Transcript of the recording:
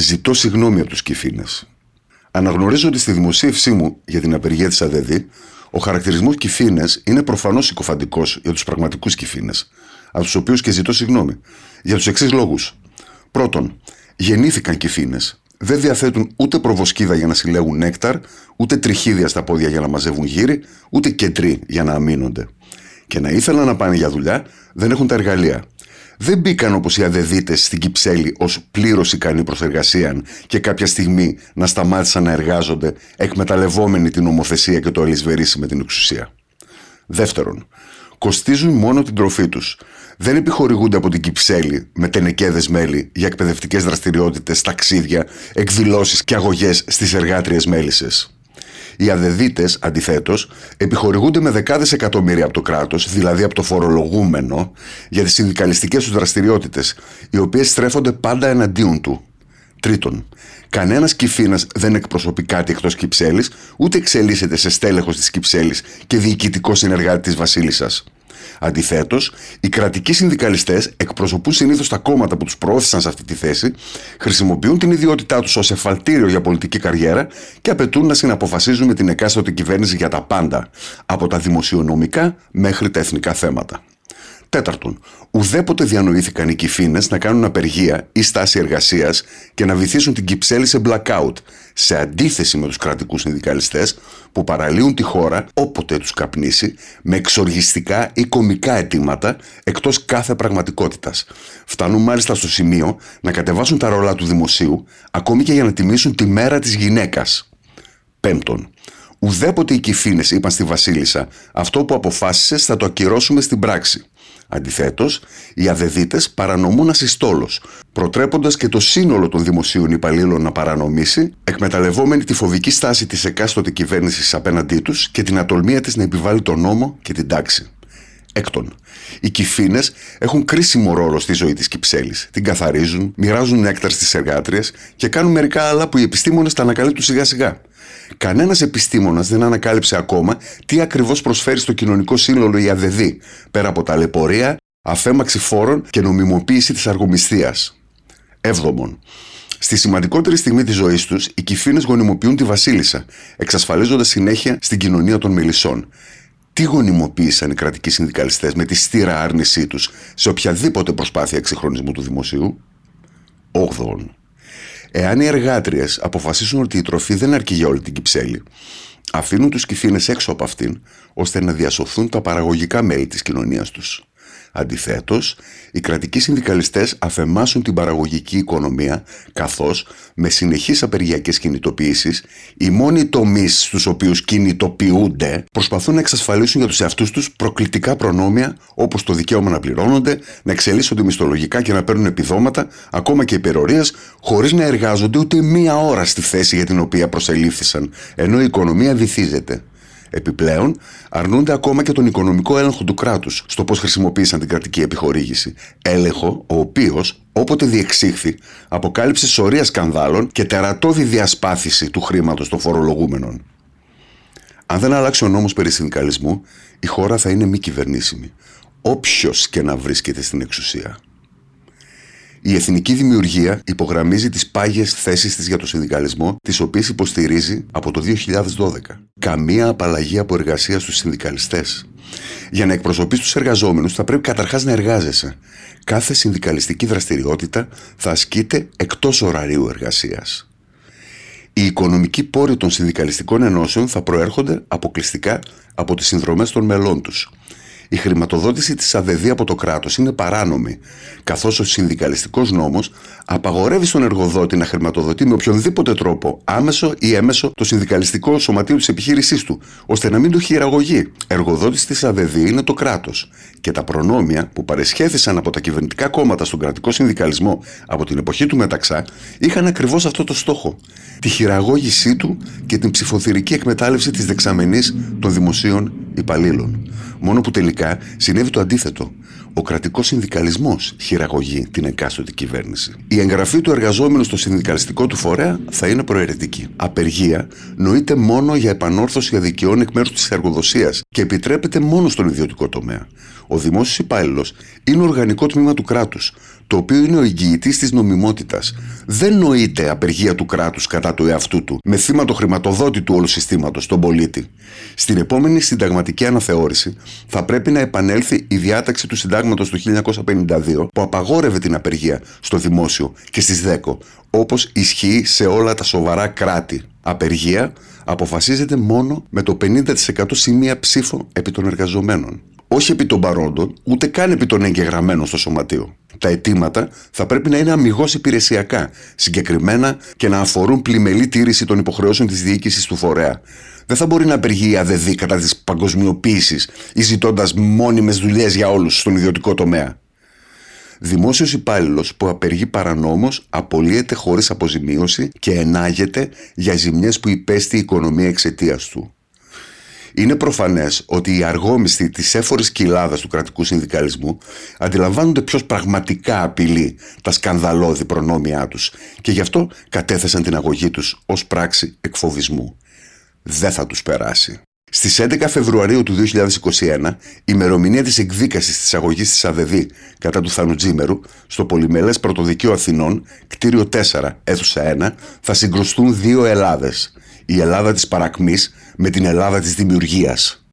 Ζητώ συγγνώμη από τους κυφίνε. Αναγνωρίζω ότι στη δημοσίευσή μου για την απεργία της ΑΔΔ, ο χαρακτηρισμός κυφίνε είναι προφανώς συκοφαντικός για τους πραγματικούς κυφίνε, από τους οποίους και ζητώ συγγνώμη, για τους εξής λόγους. Πρώτον, γεννήθηκαν κυφίνε. Δεν διαθέτουν ούτε προβοσκίδα για να συλλέγουν νέκταρ, ούτε τριχίδια στα πόδια για να μαζεύουν γύρι, ούτε κεντρί για να αμήνονται. Και να ήθελαν να πάνε για δουλειά, δεν έχουν τα εργαλεία δεν μπήκαν όπως οι αδεδίτες στην Κυψέλη ως πλήρως ικανή προσεργασία και κάποια στιγμή να σταμάτησαν να εργάζονται εκμεταλλευόμενοι την ομοθεσία και το αλυσβερίσι με την εξουσία. Δεύτερον, κοστίζουν μόνο την τροφή τους. Δεν επιχορηγούνται από την Κυψέλη με τενεκέδες μέλη για εκπαιδευτικές δραστηριότητες, ταξίδια, εκδηλώσεις και αγωγές στις εργάτριες μέλισσες. Οι αδεδίτες, αντιθέτως, επιχορηγούνται με δεκάδες εκατομμύρια από το κράτος, δηλαδή από το φορολογούμενο, για τις συνδικαλιστικές τους δραστηριότητες, οι οποίες στρέφονται πάντα εναντίον του. Τρίτον, κανένας κυφίνας δεν εκπροσωπεί κάτι εκτός Κυψέλης, ούτε εξελίσσεται σε στέλεχος της Κυψέλης και διοικητικός συνεργάτης της Βασίλισσας. Αντιθέτως, οι κρατικοί συνδικαλιστές εκπροσωπούν συνήθως τα κόμματα που τους προώθησαν σε αυτή τη θέση, χρησιμοποιούν την ιδιότητά τους ως εφαλτήριο για πολιτική καριέρα και απαιτούν να συναποφασίζουν με την εκάστοτε κυβέρνηση για τα πάντα, από τα δημοσιονομικά μέχρι τα εθνικά θέματα. Τέταρτον, ουδέποτε διανοήθηκαν οι κυφίνε να κάνουν απεργία ή στάση εργασίας και να βυθίσουν την Κυψέλη σε blackout, σε αντίθεση με τους κρατικούς συνδικαλιστές που παραλύουν τη χώρα όποτε τους καπνίσει με εξοργιστικά ή κομικά αιτήματα εκτός κάθε πραγματικότητας. Φτάνουν μάλιστα στο σημείο να κατεβάσουν τα ρόλα του δημοσίου ακόμη και για να τιμήσουν τη μέρα της γυναίκας. Πέμπτον, ουδέποτε οι κυφίνε είπαν στη Βασίλισσα αυτό που αποφάσισε θα το ακυρώσουμε στην πράξη. Αντιθέτως, οι αδεδίτες παρανομούν ασυστόλως, προτρέποντας και το σύνολο των δημοσίων υπαλλήλων να παρανομήσει, εκμεταλλευόμενοι τη φοβική στάση της εκάστοτε κυβέρνησης απέναντί τους και την ατολμία της να επιβάλλει τον νόμο και την τάξη. Έκτον, οι κυφίνε έχουν κρίσιμο ρόλο στη ζωή της Κυψέλης. Την καθαρίζουν, μοιράζουν νέκταρ στις εργάτριες και κάνουν μερικά άλλα που οι επιστήμονες τα ανακαλύπτουν σιγά σιγά. Κανένας επιστήμονας δεν ανακάλυψε ακόμα τι ακριβώς προσφέρει στο κοινωνικό σύνολο η ΑΔΔ, πέρα από ταλαιπωρία, αφέμαξη φόρων και νομιμοποίηση της αργομιστία. Έβδομον. Στη σημαντικότερη στιγμή της ζωής τους, οι κυφίνε γονιμοποιούν τη Βασίλισσα, εξασφαλίζοντας συνέχεια στην κοινωνία των μελισσών. Τι γονιμοποίησαν οι κρατικοί συνδικαλιστές με τη στήρα άρνησή τους σε οποιαδήποτε προσπάθεια εξυγχρονισμού του δημοσίου; 8. Εάν οι εργάτριες αποφασίσουν ότι η τροφή δεν αρκεί για όλη την κυψέλη, αφήνουν τους κυφίνε έξω από αυτήν, ώστε να διασωθούν τα παραγωγικά μέλη της κοινωνίας τους. Αντιθέτως, οι κρατικοί συνδικαλιστές αφεμάσουν την παραγωγική οικονομία, καθώς με συνεχείς απεργιακές κινητοποιήσεις, οι μόνοι τομείς στους οποίους κινητοποιούνται προσπαθούν να εξασφαλίσουν για τους εαυτούς τους προκλητικά προνόμια όπως το δικαίωμα να πληρώνονται, να εξελίσσονται μισθολογικά και να παίρνουν επιδόματα, ακόμα και υπερορίε, χωρίς να εργάζονται ούτε μία ώρα στη θέση για την οποία προσελήφθησαν, ενώ η οικονομία βυθίζεται. Επιπλέον, αρνούνται ακόμα και τον οικονομικό έλεγχο του κράτους στο πώς χρησιμοποίησαν την κρατική επιχορήγηση. Έλεγχο, ο οποίος, όποτε διεξήχθη, αποκάλυψε σωρία σκανδάλων και τερατώδη διασπάθηση του χρήματος των φορολογούμενων. Αν δεν αλλάξει ο νόμος περί συνδικαλισμού, η χώρα θα είναι μη κυβερνήσιμη. Όποιος και να βρίσκεται στην εξουσία. Η εθνική δημιουργία υπογραμμίζει τις πάγιες θέσεις της για το συνδικαλισμό, τις οποίες υποστηρίζει από το 2012. Καμία απαλλαγή από εργασία στους συνδικαλιστές. Για να εκπροσωπείς τους εργαζόμενους, θα πρέπει καταρχάς να εργάζεσαι. Κάθε συνδικαλιστική δραστηριότητα θα ασκείται εκτός ωραρίου εργασίας. Οι οικονομικοί πόροι των συνδικαλιστικών ενώσεων θα προέρχονται αποκλειστικά από τις συνδρομές των μελών τους. Η χρηματοδότηση της ΑΔΔ από το κράτος είναι παράνομη, καθώς ο συνδικαλιστικός νόμος απαγορεύει στον εργοδότη να χρηματοδοτεί με οποιονδήποτε τρόπο, άμεσο ή έμεσο, το συνδικαλιστικό σωματείο της επιχείρησής του, ώστε να μην του χειραγωγεί. Εργοδότης της ΑΔΔ είναι το κράτος και τα προνόμια που παρεσχέθησαν από τα κυβερνητικά κόμματα στον κρατικό συνδικαλισμό από την εποχή του Μεταξά είχαν ακριβώς αυτό το στόχο. Τη χειραγώγησή του και την ψηφοθυρική εκμετάλλευση της δεξαμενής των δημοσίων υπαλλήλων. Μόνο που τελικά συνέβη το αντίθετο. Ο κρατικός συνδικαλισμός χειραγωγεί την εκάστοτε κυβέρνηση. Η εγγραφή του εργαζόμενου στο συνδικαλιστικό του φορέα θα είναι προαιρετική. Απεργία νοείται μόνο για επανόρθωση αδικιών εκ μέρους της εργοδοσίας και επιτρέπεται μόνο στον ιδιωτικό τομέα. Ο δημόσιος υπάλληλος είναι οργανικό τμήμα του κράτους, το οποίο είναι ο εγγυητή της νομιμότητας. Δεν νοείται απεργία του κράτους κατά του εαυτού του, με θύμα το χρηματοδότη του όλου συστήματος, τον πολίτη. Στην επόμενη συνταγματική αναθεώρηση θα πρέπει να επανέλθει η διάταξη του συντάγματος του 1952 που απαγόρευε την απεργία στο δημόσιο και στις ΔΕΚΟ, όπως ισχύει σε όλα τα σοβαρά κράτη. Απεργία αποφασίζεται μόνο με το 50% σημεία ψήφο επί των εργαζομένων όχι επί των παρόντων, ούτε καν επί των εγγεγραμμένων στο σωματείο. Τα αιτήματα θα πρέπει να είναι αμυγός υπηρεσιακά, συγκεκριμένα και να αφορούν πλημελή τήρηση των υποχρεώσεων της διοίκησης του φορέα. Δεν θα μπορεί να απεργεί η ΑΔΔ κατά της παγκοσμιοποίησης ή ζητώντας μόνιμες δουλειές για όλους στον ιδιωτικό τομέα. Δημόσιος υπάλληλος που απεργεί παρανόμως απολύεται χωρίς αποζημίωση και ενάγεται για ζημιές που υπέστη η οικονομία εξαιτίας του. Είναι προφανές ότι οι αργόμιστοι της έφορης κοιλάδας του κρατικού συνδικαλισμού αντιλαμβάνονται ποιος πραγματικά απειλεί τα σκανδαλώδη προνόμια τους και γι' αυτό κατέθεσαν την αγωγή τους ως πράξη εκφοβισμού. Δεν θα τους περάσει. Στις 11 Φεβρουαρίου του 2021, ημερομηνία της εκδίκασης της αγωγής της ΑΔΔ κατά του Θανουτζήμερου, στο Πολυμελές Πρωτοδικείο Αθηνών, κτίριο 4, αίθουσα 1, θα συγκρουστούν δύο Ελλάδες. Η Ελλάδα της παρακμής με την Ελλάδα της δημιουργίας.